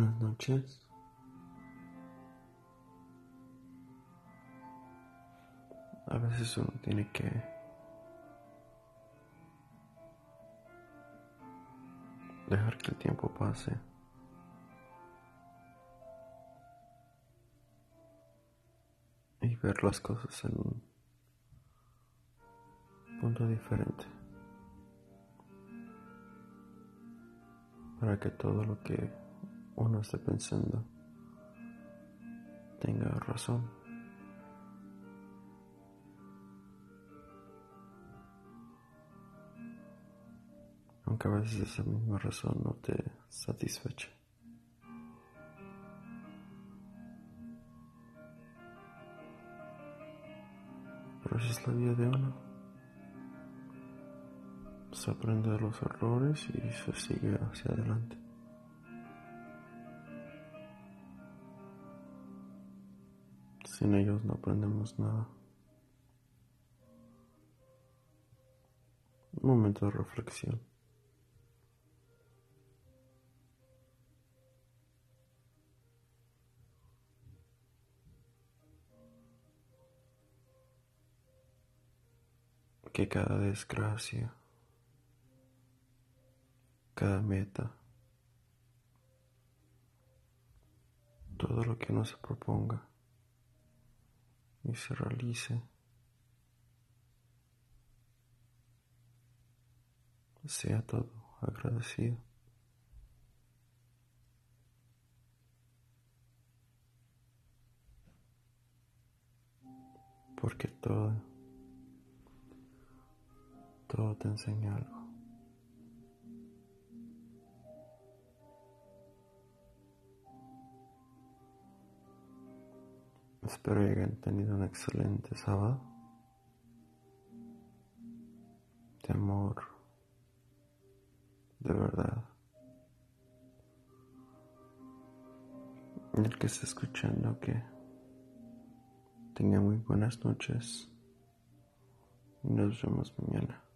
Buenas noches. A veces uno tiene que dejar que el tiempo pase. Y ver las cosas en un punto diferente. Para que todo lo que uno esté pensando tenga razón. Aunque a veces esa misma razón no te satisfeche. Pero esa es la vida de uno. Se aprende de los errores y se sigue hacia adelante. Sin ellos no aprendemos nada. Un momento de reflexión. Que cada desgracia, cada meta, todo lo que uno se proponga, y se realice. Sea todo agradecido. Porque todo, todo te enseña algo. Espero que hayan tenido un excelente sábado de amor, de verdad. El que está escuchando que tenga muy buenas noches y nos vemos mañana.